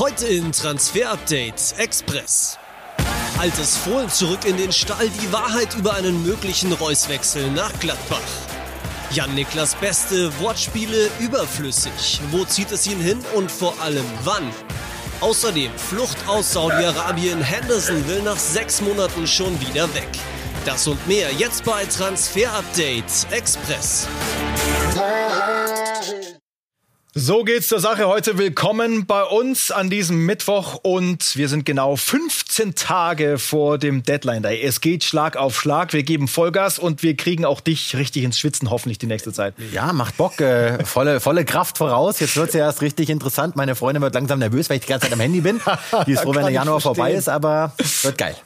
Heute in Transfer Update Express. Altes Fohlen zurück in den Stall, die Wahrheit über einen möglichen Reus-Wechsel nach Gladbach. Jan-Niklas Beste, Wortspiele überflüssig. Wo zieht es ihn hin und vor allem wann? Außerdem Flucht aus Saudi-Arabien. Henderson will nach sechs Monaten schon wieder weg. Das und mehr jetzt bei Transfer Update Express. So geht's zur Sache heute. Willkommen bei uns an diesem Mittwoch und wir sind genau 15 Tage vor dem Deadline Day. Es geht Schlag auf Schlag. Wir geben Vollgas und wir kriegen auch dich richtig ins Schwitzen hoffentlich die nächste Zeit. Ja, macht Bock. Äh, volle, volle Kraft voraus. Jetzt wird's ja erst richtig interessant. Meine Freundin wird langsam nervös, weil ich die ganze Zeit am Handy bin. Die ist froh, wenn der Januar vorbei ist, aber wird geil.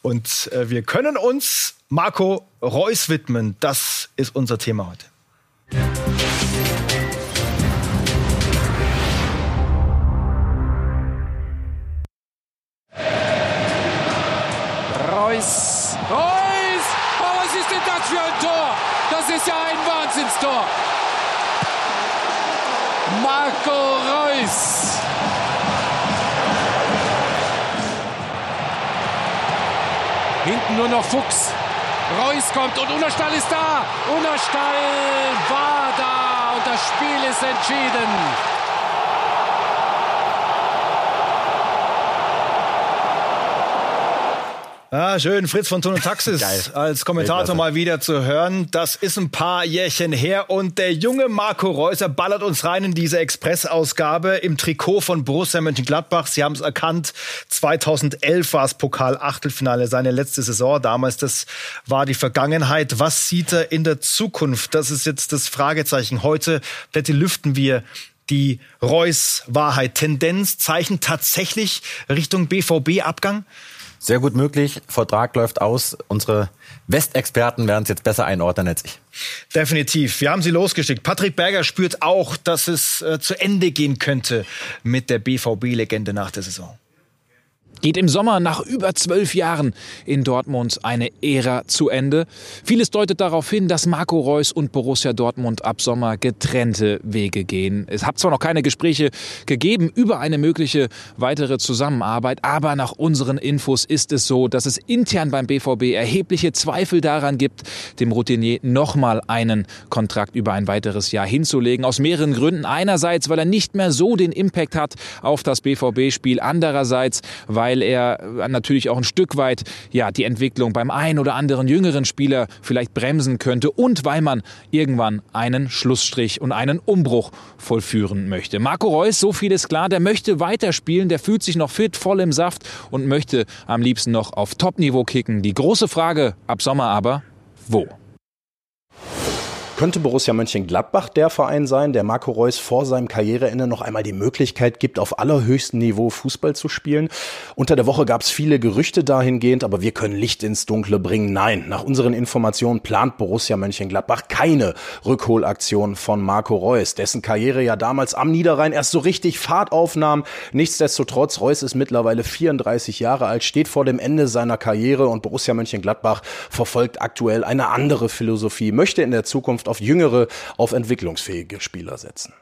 Und äh, wir können uns Marco Reus widmen. Das ist unser Thema heute. Reus. Reus! Oh, was ist denn das für ein Tor? Das ist ja ein Wahnsinnstor. Marco Reus. Hinten nur noch Fuchs. Reus kommt und Unerstall ist da. Unerstall war da und das Spiel ist entschieden. Ah, schön, Fritz von Ton und Taxis Geil. als Kommentator mal wieder zu hören. Das ist ein paar Jährchen her und der junge Marco Reuser ballert uns rein in diese Express-Ausgabe im Trikot von Borussia Mönchengladbach. Sie haben es erkannt, 2011 war es Pokal-Achtelfinale, seine letzte Saison damals. Das war die Vergangenheit. Was sieht er in der Zukunft? Das ist jetzt das Fragezeichen. Heute, Plätti, lüften wir die Reus-Wahrheit. Tendenz, Zeichen tatsächlich Richtung BVB-Abgang? Sehr gut möglich. Vertrag läuft aus. Unsere Westexperten werden es jetzt besser einordnen als ich. Definitiv. Wir haben sie losgeschickt. Patrick Berger spürt auch, dass es äh, zu Ende gehen könnte mit der BVB-Legende nach der Saison. Geht im Sommer nach über zwölf Jahren in Dortmund eine Ära zu Ende. Vieles deutet darauf hin, dass Marco Reus und Borussia Dortmund ab Sommer getrennte Wege gehen. Es hat zwar noch keine Gespräche gegeben über eine mögliche weitere Zusammenarbeit, aber nach unseren Infos ist es so, dass es intern beim BVB erhebliche Zweifel daran gibt, dem Routinier nochmal einen Kontrakt über ein weiteres Jahr hinzulegen. Aus mehreren Gründen. Einerseits, weil er nicht mehr so den Impact hat auf das BVB-Spiel. Andererseits, weil weil er natürlich auch ein Stück weit ja, die Entwicklung beim einen oder anderen jüngeren Spieler vielleicht bremsen könnte und weil man irgendwann einen Schlussstrich und einen Umbruch vollführen möchte. Marco Reus, so viel ist klar, der möchte weiterspielen, der fühlt sich noch fit, voll im Saft und möchte am liebsten noch auf Top-Niveau kicken. Die große Frage ab Sommer aber, wo? Könnte Borussia Mönchengladbach der Verein sein, der Marco Reus vor seinem Karriereende noch einmal die Möglichkeit gibt, auf allerhöchstem Niveau Fußball zu spielen? Unter der Woche gab es viele Gerüchte dahingehend, aber wir können Licht ins Dunkle bringen. Nein, nach unseren Informationen plant Borussia Mönchengladbach keine Rückholaktion von Marco Reus, dessen Karriere ja damals am Niederrhein erst so richtig Fahrt aufnahm. Nichtsdestotrotz, Reus ist mittlerweile 34 Jahre alt, steht vor dem Ende seiner Karriere und Borussia Mönchengladbach verfolgt aktuell eine andere Philosophie, möchte in der Zukunft auf jüngere, auf entwicklungsfähige Spieler setzen.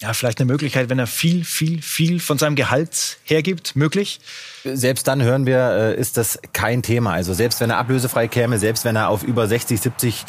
Ja, vielleicht eine Möglichkeit, wenn er viel, viel, viel von seinem Gehalt hergibt, möglich. Selbst dann hören wir, äh, ist das kein Thema. Also selbst wenn er ablösefrei käme, selbst wenn er auf über 60, 70,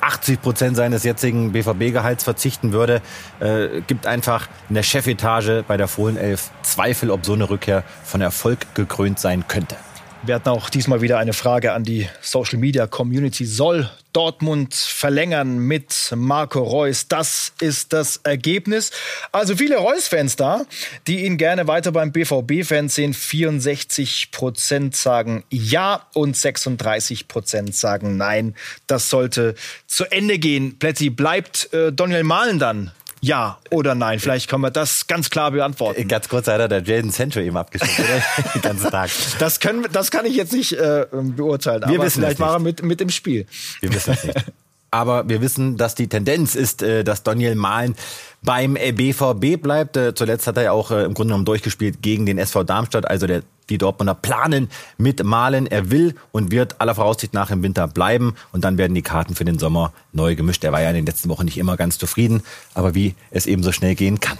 80 Prozent seines jetzigen BVB-Gehalts verzichten würde, äh, gibt einfach in der Chefetage bei der Fohlenelf Zweifel, ob so eine Rückkehr von Erfolg gekrönt sein könnte. Wir hatten auch diesmal wieder eine Frage an die Social Media Community. Soll Dortmund verlängern mit Marco Reus? Das ist das Ergebnis. Also viele Reus-Fans da, die ihn gerne weiter beim BVB-Fans sehen. 64 Prozent sagen ja und 36 Prozent sagen nein. Das sollte zu Ende gehen. Plätti, bleibt äh, Daniel Mahlen dann ja oder nein? Vielleicht können wir das ganz klar beantworten. Ganz kurz hat er der Jaden Sancho eben abgeschickt, oder? Den ganzen Tag. Das, können, das kann ich jetzt nicht äh, beurteilen. Wir aber wissen vielleicht war er mit, mit im Spiel. Wir wissen es nicht. Aber wir wissen, dass die Tendenz ist, äh, dass Daniel Mahlen beim äh, BVB bleibt. Äh, Zuletzt hat er ja auch äh, im Grunde genommen durchgespielt gegen den SV Darmstadt. Also der, die Dortmunder planen mit Mahlen. Er will und wird aller Voraussicht nach im Winter bleiben. Und dann werden die Karten für den Sommer neu gemischt. Er war ja in den letzten Wochen nicht immer ganz zufrieden. Aber wie es eben so schnell gehen kann.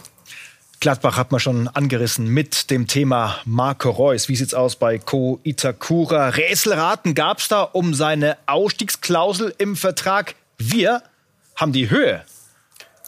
Gladbach hat man schon angerissen mit dem Thema Marco Reus. Wie sieht's aus bei Ko Itakura? Rätselraten gab's da um seine Ausstiegsklausel im Vertrag. Wir haben die Höhe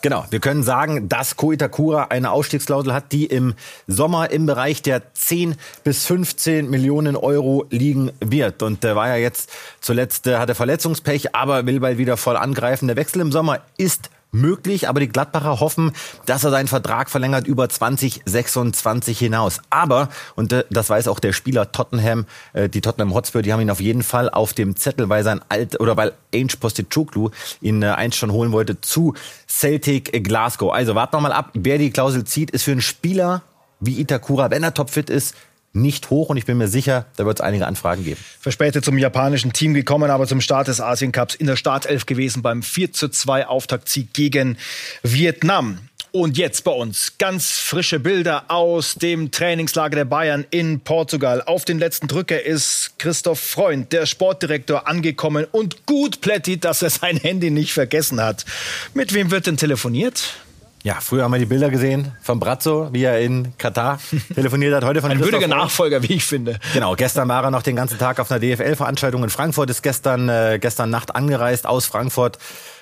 Genau, wir können sagen, dass Ko Itakura eine Ausstiegsklausel hat, die im Sommer im Bereich der 10 bis 15 Millionen Euro liegen wird. Und der war ja jetzt zuletzt, äh, hatte Verletzungspech, aber will bald wieder voll angreifen. Der Wechsel im Sommer ist möglich, aber die Gladbacher hoffen, dass er seinen Vertrag verlängert über 2026 hinaus. Aber, und das weiß auch der Spieler Tottenham, äh, die Tottenham Hotspur, die haben ihn auf jeden Fall auf dem Zettel, weil sein alt oder weil Ainge Postecoglou ihn äh, einst schon holen wollte zu Celtic Glasgow. Also warten wir mal ab, wer die Klausel zieht, ist für einen Spieler wie Itakura, wenn er topfit ist, nicht hoch und ich bin mir sicher, da wird es einige Anfragen geben. Verspätet zum japanischen Team gekommen, aber zum Start des Asien Cups in der Startelf gewesen beim 4 zu 2 Auftaktsieg gegen Vietnam. Und jetzt bei uns ganz frische Bilder aus dem Trainingslager der Bayern in Portugal. Auf den letzten Drücker ist Christoph Freund, der Sportdirektor, angekommen und gut plättiert, dass er sein Handy nicht vergessen hat. Mit wem wird denn telefoniert? Ja, früher haben wir die Bilder gesehen von Brazzo, wie er in Katar telefoniert hat. Heute von Ein würdiger Nachfolger, wie ich finde. Genau, gestern war er noch den ganzen Tag auf einer DFL-Veranstaltung in Frankfurt, ist gestern, äh, gestern Nacht angereist aus Frankfurt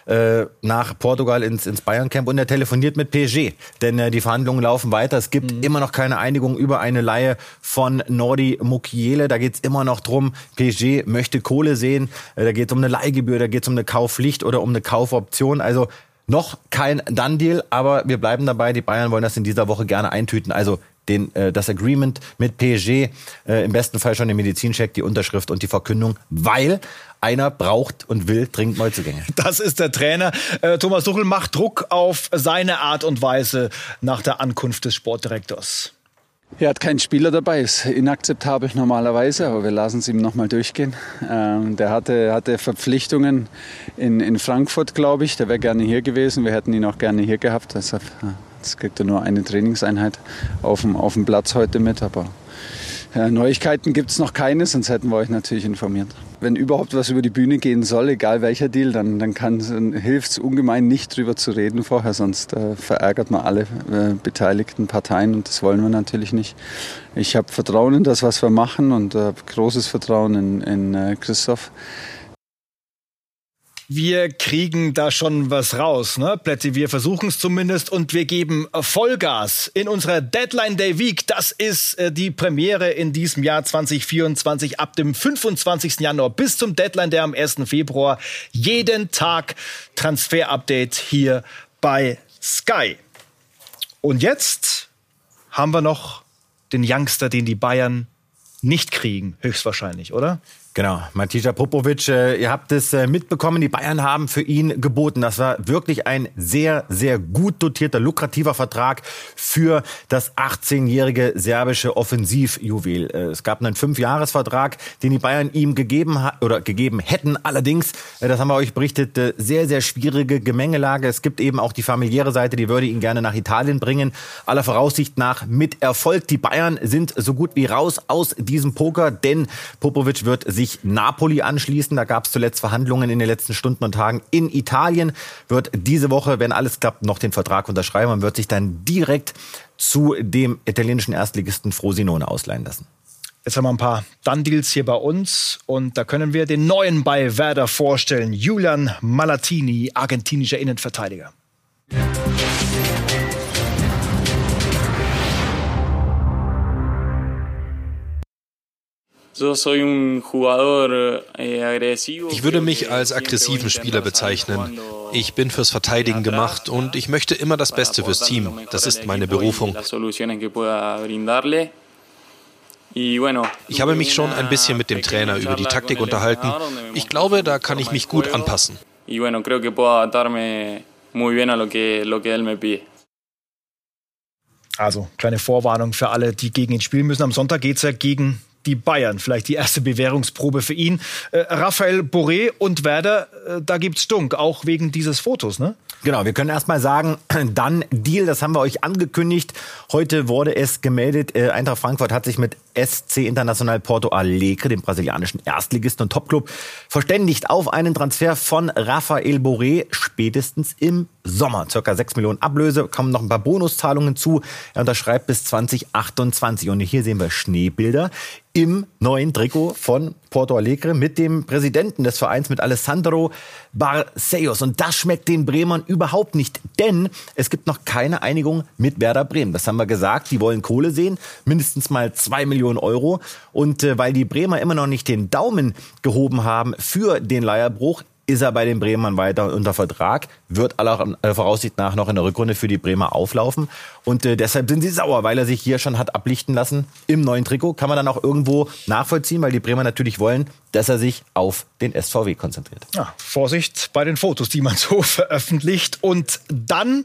äh, nach Portugal ins, ins Bayern-Camp und er telefoniert mit PSG. Denn äh, die Verhandlungen laufen weiter. Es gibt mhm. immer noch keine Einigung über eine Laie von Nordi Mukiele. Da geht's immer noch drum, PSG möchte Kohle sehen. Äh, da geht es um eine Leihgebühr, da geht es um eine Kaufpflicht oder um eine Kaufoption. Also noch kein Done-Deal, aber wir bleiben dabei. Die Bayern wollen das in dieser Woche gerne eintüten. Also den, äh, das Agreement mit PSG, äh, im besten Fall schon den Medizincheck, die Unterschrift und die Verkündung, weil einer braucht und will dringend Neuzugänge. Das ist der Trainer. Äh, Thomas Tuchel macht Druck auf seine Art und Weise nach der Ankunft des Sportdirektors. Er hat keinen Spieler dabei, ist inakzeptabel normalerweise, aber wir lassen es ihm nochmal durchgehen. Ähm, der hatte, hatte Verpflichtungen in, in Frankfurt, glaube ich. Der wäre gerne hier gewesen. Wir hätten ihn auch gerne hier gehabt. Deshalb jetzt kriegt er nur eine Trainingseinheit auf dem, auf dem Platz heute mit. Aber ja, Neuigkeiten gibt es noch keine, sonst hätten wir euch natürlich informiert. Wenn überhaupt was über die Bühne gehen soll, egal welcher Deal, dann, dann hilft es ungemein nicht drüber zu reden vorher, sonst äh, verärgert man alle äh, beteiligten Parteien und das wollen wir natürlich nicht. Ich habe Vertrauen in das, was wir machen und äh, großes Vertrauen in, in äh, Christoph wir kriegen da schon was raus, ne? Plätti, wir versuchen es zumindest und wir geben Vollgas in unserer Deadline Day Week. Das ist äh, die Premiere in diesem Jahr 2024 ab dem 25. Januar bis zum Deadline Day am 1. Februar. Jeden Tag Transfer-Update hier bei Sky. Und jetzt haben wir noch den Youngster, den die Bayern nicht kriegen, höchstwahrscheinlich, oder? Genau, Matija Popovic, äh, ihr habt es äh, mitbekommen, die Bayern haben für ihn geboten. Das war wirklich ein sehr, sehr gut dotierter, lukrativer Vertrag für das 18-jährige serbische Offensivjuwel. Äh, es gab einen Fünfjahresvertrag, den die Bayern ihm gegeben oder gegeben hätten. Allerdings, das haben wir euch berichtet, sehr, sehr schwierige Gemengelage. Es gibt eben auch die familiäre Seite, die würde ihn gerne nach Italien bringen. Aller Voraussicht nach mit Erfolg. Die Bayern sind so gut wie raus aus diesem Poker, denn Popovic wird sich Napoli anschließen. Da gab es zuletzt Verhandlungen in den letzten Stunden und Tagen in Italien. Wird diese Woche, wenn alles klappt, noch den Vertrag unterschreiben und wird sich dann direkt zu dem italienischen Erstligisten Frosinone ausleihen lassen. Jetzt haben wir ein paar Done-Deals hier bei uns und da können wir den neuen bei Werder vorstellen. Julian Malatini, argentinischer Innenverteidiger. Ich würde mich als aggressiven Spieler bezeichnen. Ich bin fürs Verteidigen gemacht und ich möchte immer das Beste fürs Team. Das ist meine Berufung. Ich habe mich schon ein bisschen mit dem Trainer über die Taktik unterhalten. Ich glaube, da kann ich mich gut anpassen. Also, kleine Vorwarnung für alle, die gegen ihn spielen müssen. Am Sonntag geht es ja gegen die Bayern. Vielleicht die erste Bewährungsprobe für ihn. Äh, Raphael Boré und Werder äh, da gibt's Dunk, auch wegen dieses Fotos, ne? Genau, wir können erstmal sagen, dann Deal, das haben wir euch angekündigt. Heute wurde es gemeldet, äh, Eintracht Frankfurt hat sich mit SC International Porto Alegre, dem brasilianischen Erstligisten und Topclub, verständigt auf einen Transfer von Rafael Boré spätestens im Sommer. Circa 6 Millionen Ablöse, kommen noch ein paar Bonuszahlungen zu. Er unterschreibt bis 2028. Und hier sehen wir Schneebilder im neuen Trikot von Porto Alegre mit dem Präsidenten des Vereins, mit Alessandro Barcelos. Und das schmeckt den Bremern überhaupt nicht, denn es gibt noch keine Einigung mit Werder Bremen. Das haben wir gesagt. Die wollen Kohle sehen, mindestens mal zwei Millionen Euro. Und äh, weil die Bremer immer noch nicht den Daumen gehoben haben für den Leierbruch, ist er bei den Bremern weiter unter Vertrag, wird aller äh, Voraussicht nach noch in der Rückrunde für die Bremer auflaufen. Und äh, deshalb sind sie sauer, weil er sich hier schon hat ablichten lassen im neuen Trikot. Kann man dann auch irgendwo nachvollziehen, weil die Bremer natürlich wollen, dass er sich auf den SVW konzentriert. Ja, Vorsicht bei den Fotos, die man so veröffentlicht. Und dann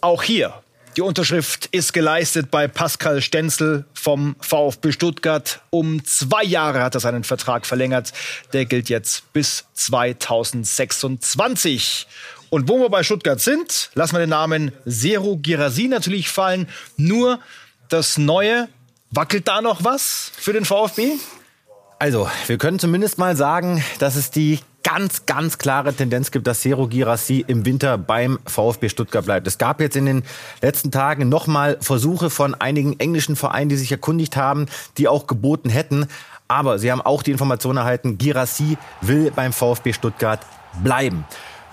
auch hier die Unterschrift ist geleistet bei Pascal Stenzel vom VfB Stuttgart. Um zwei Jahre hat er seinen Vertrag verlängert. Der gilt jetzt bis 2026. Und wo wir bei Stuttgart sind, lassen wir den Namen Zero Girasi natürlich fallen. Nur das Neue, wackelt da noch was für den VfB? Also, wir können zumindest mal sagen, dass es die ganz, ganz klare Tendenz gibt, dass Sero Girassi im Winter beim VfB Stuttgart bleibt. Es gab jetzt in den letzten Tagen nochmal Versuche von einigen englischen Vereinen, die sich erkundigt haben, die auch geboten hätten. Aber sie haben auch die Information erhalten, Girassi will beim VfB Stuttgart bleiben.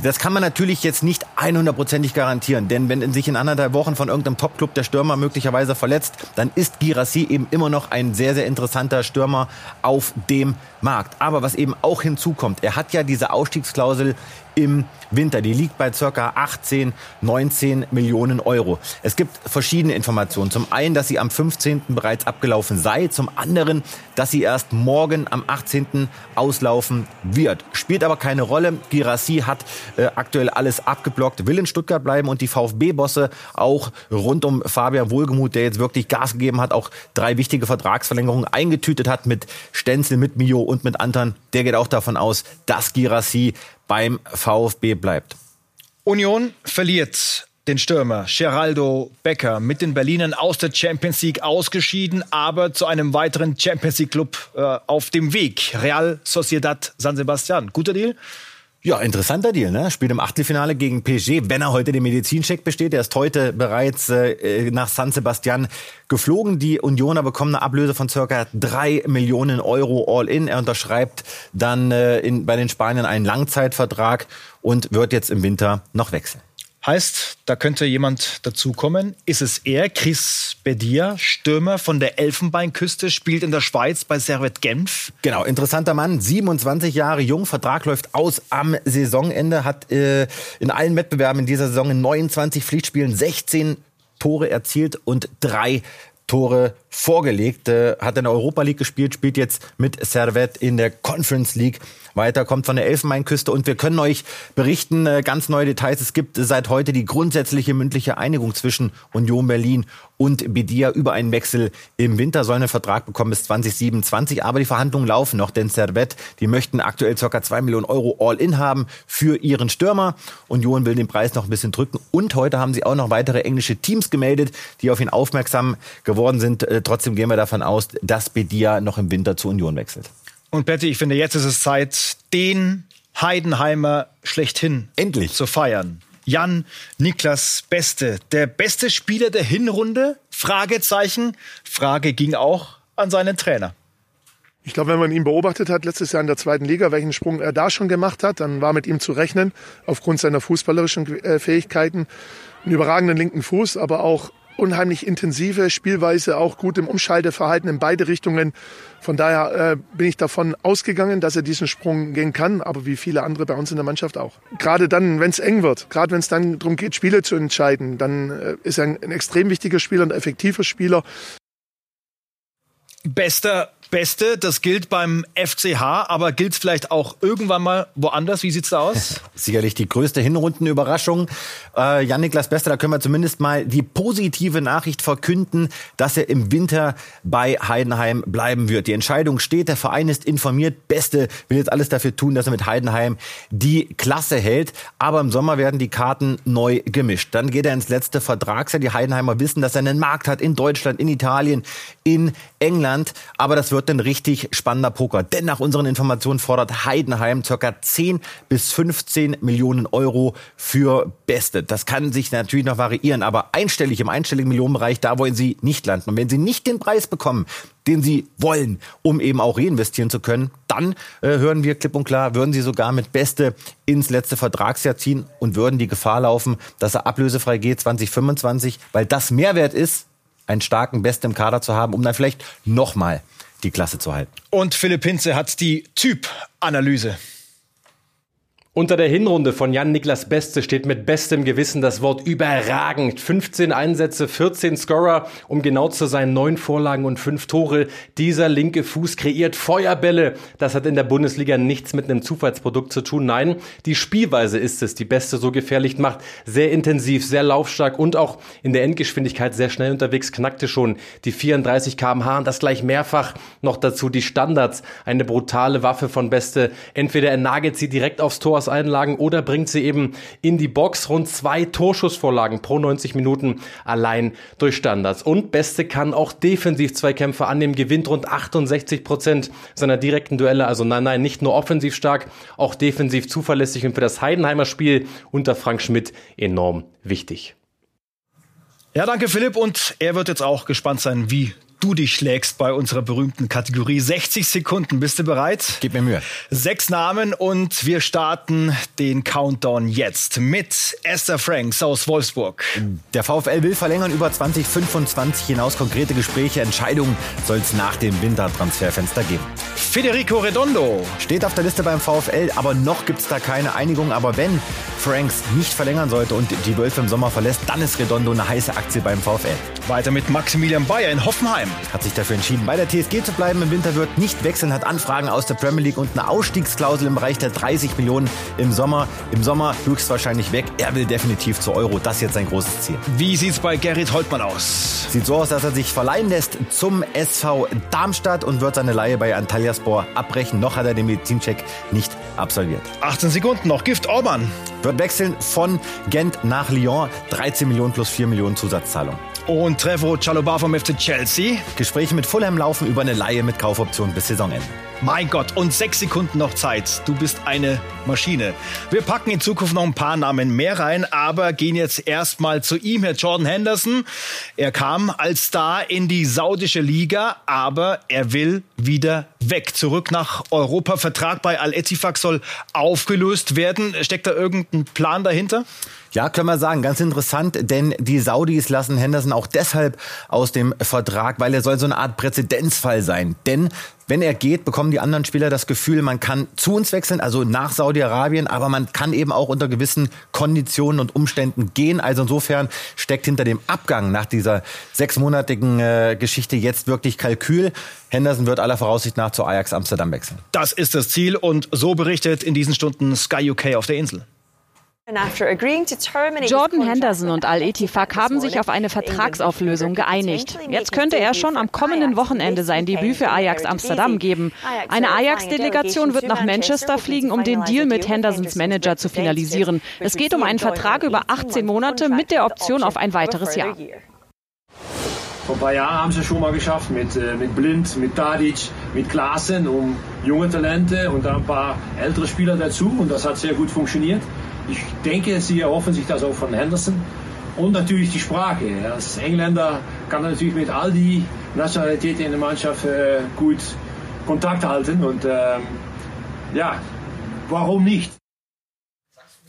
Das kann man natürlich jetzt nicht 100%ig garantieren, denn wenn sich in anderthalb Wochen von irgendeinem Topclub der Stürmer möglicherweise verletzt, dann ist Girassi eben immer noch ein sehr, sehr interessanter Stürmer auf dem Markt. Aber was eben auch hinzukommt, er hat ja diese Ausstiegsklausel im Winter. Die liegt bei circa 18, 19 Millionen Euro. Es gibt verschiedene Informationen. Zum einen, dass sie am 15. bereits abgelaufen sei. Zum anderen, dass sie erst morgen am 18. auslaufen wird. Spielt aber keine Rolle. Girassi hat äh, aktuell alles abgeblockt, will in Stuttgart bleiben und die VfB-Bosse auch rund um Fabian Wohlgemuth, der jetzt wirklich Gas gegeben hat, auch drei wichtige Vertragsverlängerungen eingetütet hat mit Stenzel, mit Mio und mit Anton. Der geht auch davon aus, dass Girassi beim VfB bleibt. Union verliert den Stürmer Geraldo Becker mit den Berlinern aus der Champions League ausgeschieden, aber zu einem weiteren Champions League Club äh, auf dem Weg. Real Sociedad San Sebastian. Guter Deal? Ja, interessanter Deal, ne? Spielt im Achtelfinale gegen PSG, wenn er heute den Medizincheck besteht. Er ist heute bereits äh, nach San Sebastian geflogen. Die Unioner bekommen eine Ablöse von circa drei Millionen Euro all-in. Er unterschreibt dann äh, in, bei den Spaniern einen Langzeitvertrag und wird jetzt im Winter noch wechseln. Heißt, da könnte jemand dazukommen. Ist es er, Chris Bedia, Stürmer von der Elfenbeinküste, spielt in der Schweiz bei Servet Genf? Genau, interessanter Mann, 27 Jahre jung, Vertrag läuft aus am Saisonende, hat äh, in allen Wettbewerben in dieser Saison in 29 Pflichtspielen 16 Tore erzielt und drei Tore vorgelegt. Äh, hat in der Europa League gespielt, spielt jetzt mit Servet in der Conference League weiter, kommt von der Elfenbeinküste und wir können euch berichten, äh, ganz neue Details. Es gibt seit heute die grundsätzliche mündliche Einigung zwischen Union Berlin und Bedia über einen Wechsel im Winter. Sollen einen Vertrag bekommen bis 2027, aber die Verhandlungen laufen noch, denn Servet, die möchten aktuell ca. 2 Millionen Euro All-In haben für ihren Stürmer. Union will den Preis noch ein bisschen drücken und heute haben sie auch noch weitere englische Teams gemeldet, die auf ihn aufmerksam geworden sind. Äh, trotzdem gehen wir davon aus, dass Bedia noch im Winter zu Union wechselt. Und Betty, ich finde, jetzt ist es Zeit, den Heidenheimer schlechthin endlich zu feiern. Jan Niklas Beste, der beste Spieler der Hinrunde? Fragezeichen. Frage ging auch an seinen Trainer. Ich glaube, wenn man ihn beobachtet hat letztes Jahr in der zweiten Liga, welchen Sprung er da schon gemacht hat, dann war mit ihm zu rechnen aufgrund seiner fußballerischen äh, Fähigkeiten. Einen überragenden linken Fuß, aber auch unheimlich intensive Spielweise, auch gut im Umschalteverhalten in beide Richtungen. Von daher äh, bin ich davon ausgegangen, dass er diesen Sprung gehen kann, aber wie viele andere bei uns in der Mannschaft auch. Gerade dann, wenn es eng wird, gerade wenn es dann darum geht, Spiele zu entscheiden, dann äh, ist er ein, ein extrem wichtiger Spieler, ein effektiver Spieler. Bester Beste, das gilt beim FCH, aber gilt es vielleicht auch irgendwann mal woanders? Wie sieht's da aus? Sicherlich die größte Hinrundenüberraschung. Äh, Jan-Niklas Beste, da können wir zumindest mal die positive Nachricht verkünden, dass er im Winter bei Heidenheim bleiben wird. Die Entscheidung steht, der Verein ist informiert. Beste will jetzt alles dafür tun, dass er mit Heidenheim die Klasse hält. Aber im Sommer werden die Karten neu gemischt. Dann geht er ins letzte Vertragsjahr. Die Heidenheimer wissen, dass er einen Markt hat in Deutschland, in Italien, in England. Aber das wird ein richtig spannender Poker. Denn nach unseren Informationen fordert Heidenheim ca. 10 bis 15 Millionen Euro für Beste. Das kann sich natürlich noch variieren, aber einstellig im einstelligen Millionenbereich, da wollen sie nicht landen. Und wenn sie nicht den Preis bekommen, den sie wollen, um eben auch reinvestieren zu können, dann äh, hören wir klipp und klar, würden sie sogar mit Beste ins letzte Vertragsjahr ziehen und würden die Gefahr laufen, dass er ablösefrei geht 2025, weil das Mehrwert ist, einen starken Beste im Kader zu haben, um dann vielleicht nochmal die Klasse zu halten. Und Philipp Hinze hat die Typanalyse. Unter der Hinrunde von Jan-Niklas Beste steht mit bestem Gewissen das Wort überragend. 15 Einsätze, 14 Scorer, um genau zu sein, 9 Vorlagen und 5 Tore. Dieser linke Fuß kreiert Feuerbälle. Das hat in der Bundesliga nichts mit einem Zufallsprodukt zu tun. Nein, die Spielweise ist es, die Beste so gefährlich macht. Sehr intensiv, sehr laufstark und auch in der Endgeschwindigkeit sehr schnell unterwegs, knackte schon die 34 kmh und das gleich mehrfach. Noch dazu die Standards. Eine brutale Waffe von Beste. Entweder er nagelt sie direkt aufs Tor Einlagen oder bringt sie eben in die Box. Rund zwei Torschussvorlagen pro 90 Minuten allein durch Standards. Und Beste kann auch defensiv zwei Kämpfe annehmen, gewinnt rund 68 Prozent seiner direkten Duelle. Also nein, nein, nicht nur offensiv stark, auch defensiv zuverlässig und für das Heidenheimer Spiel unter Frank Schmidt enorm wichtig. Ja, danke Philipp und er wird jetzt auch gespannt sein, wie du dich schlägst bei unserer berühmten Kategorie. 60 Sekunden. Bist du bereit? Gib mir Mühe. Sechs Namen und wir starten den Countdown jetzt mit Esther Franks aus Wolfsburg. Der VfL will verlängern über 2025 hinaus. Konkrete Gespräche, Entscheidungen soll es nach dem Wintertransferfenster geben. Federico Redondo steht auf der Liste beim VfL, aber noch gibt es da keine Einigung. Aber wenn Franks nicht verlängern sollte und die Wölfe im Sommer verlässt, dann ist Redondo eine heiße Aktie beim VfL. Weiter mit Maximilian Bayer in Hoffenheim hat sich dafür entschieden, bei der TSG zu bleiben. Im Winter wird nicht wechseln, hat Anfragen aus der Premier League und eine Ausstiegsklausel im Bereich der 30 Millionen im Sommer. Im Sommer höchstwahrscheinlich weg. Er will definitiv zu Euro. Das ist jetzt sein großes Ziel. Wie sieht's bei Gerrit Holtmann aus? Sieht so aus, dass er sich verleihen lässt zum SV Darmstadt und wird seine Leihe bei Antalyaspor abbrechen. Noch hat er den Medizincheck nicht absolviert. 18 Sekunden noch. Gift Orban. Wird wechseln von Gent nach Lyon. 13 Millionen plus 4 Millionen Zusatzzahlung. Und Trevo Chalobah vom FC Chelsea. Gespräche mit Fulham laufen über eine Laie mit Kaufoption bis Saisonende. Mein Gott, und sechs Sekunden noch Zeit. Du bist eine Maschine. Wir packen in Zukunft noch ein paar Namen mehr rein, aber gehen jetzt erstmal zu ihm, Herr Jordan Henderson. Er kam als Star in die saudische Liga, aber er will wieder weg. Zurück nach Europa. Vertrag bei Al-Ettifaq soll aufgelöst werden. Steckt da irgendein Plan dahinter? Ja, können wir sagen, ganz interessant, denn die Saudis lassen Henderson auch deshalb aus dem Vertrag, weil er soll so eine Art Präzedenzfall sein. Denn wenn er geht, bekommen die anderen Spieler das Gefühl, man kann zu uns wechseln, also nach Saudi-Arabien, aber man kann eben auch unter gewissen Konditionen und Umständen gehen. Also insofern steckt hinter dem Abgang nach dieser sechsmonatigen äh, Geschichte jetzt wirklich Kalkül. Henderson wird aller Voraussicht nach zu Ajax Amsterdam wechseln. Das ist das Ziel und so berichtet in diesen Stunden Sky UK auf der Insel. Jordan Henderson und Al-Etifak haben sich auf eine Vertragsauflösung geeinigt. Jetzt könnte er schon am kommenden Wochenende sein Debüt für Ajax Amsterdam geben. Eine Ajax-Delegation wird nach Manchester fliegen, um den Deal mit Hendersons Manager zu finalisieren. Es geht um einen Vertrag über 18 Monate mit der Option auf ein weiteres Jahr. Vor ein paar Jahren haben sie schon mal geschafft mit, äh, mit Blind, mit Tadic, mit Klaassen, um junge Talente und dann ein paar ältere Spieler dazu und das hat sehr gut funktioniert. Ich denke, sie erhoffen sich das auch von Henderson. Und natürlich die Sprache. Als Engländer kann er natürlich mit all die Nationalitäten in der Mannschaft äh, gut Kontakt halten. Und ähm, ja, warum nicht?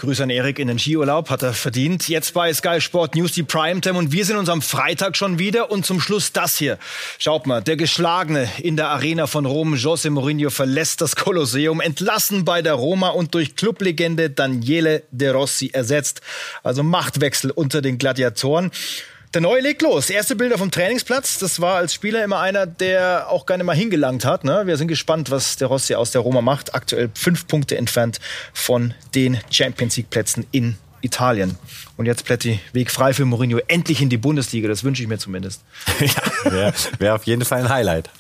Grüße an Erik in den Skiurlaub, hat er verdient. Jetzt bei Sky Sport News die Primetime und wir sind uns am Freitag schon wieder und zum Schluss das hier. Schaut mal, der Geschlagene in der Arena von Rom, José Mourinho verlässt das Kolosseum, entlassen bei der Roma und durch Clublegende Daniele De Rossi ersetzt. Also Machtwechsel unter den Gladiatoren. Der Neue legt los. Erste Bilder vom Trainingsplatz. Das war als Spieler immer einer, der auch gerne mal hingelangt hat. Ne? Wir sind gespannt, was der Rossi aus der Roma macht. Aktuell fünf Punkte entfernt von den Champions League Plätzen in Italien. Und jetzt Plätti, Weg frei für Mourinho. Endlich in die Bundesliga. Das wünsche ich mir zumindest. ja, wäre wär auf jeden Fall ein Highlight.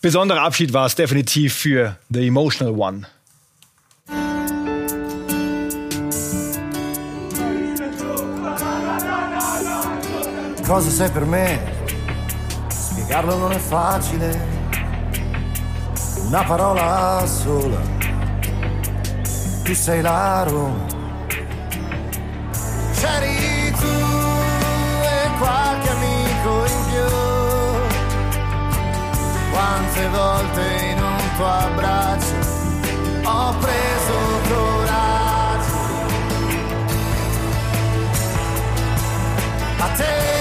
Besonderer Abschied war es definitiv für The Emotional One. cosa sei per me. Spiegarlo non è facile. Una parola sola. Tu sei l'aro. C'eri tu e qualche amico in più. Quante volte in un tuo abbraccio ho preso coraggio. A te.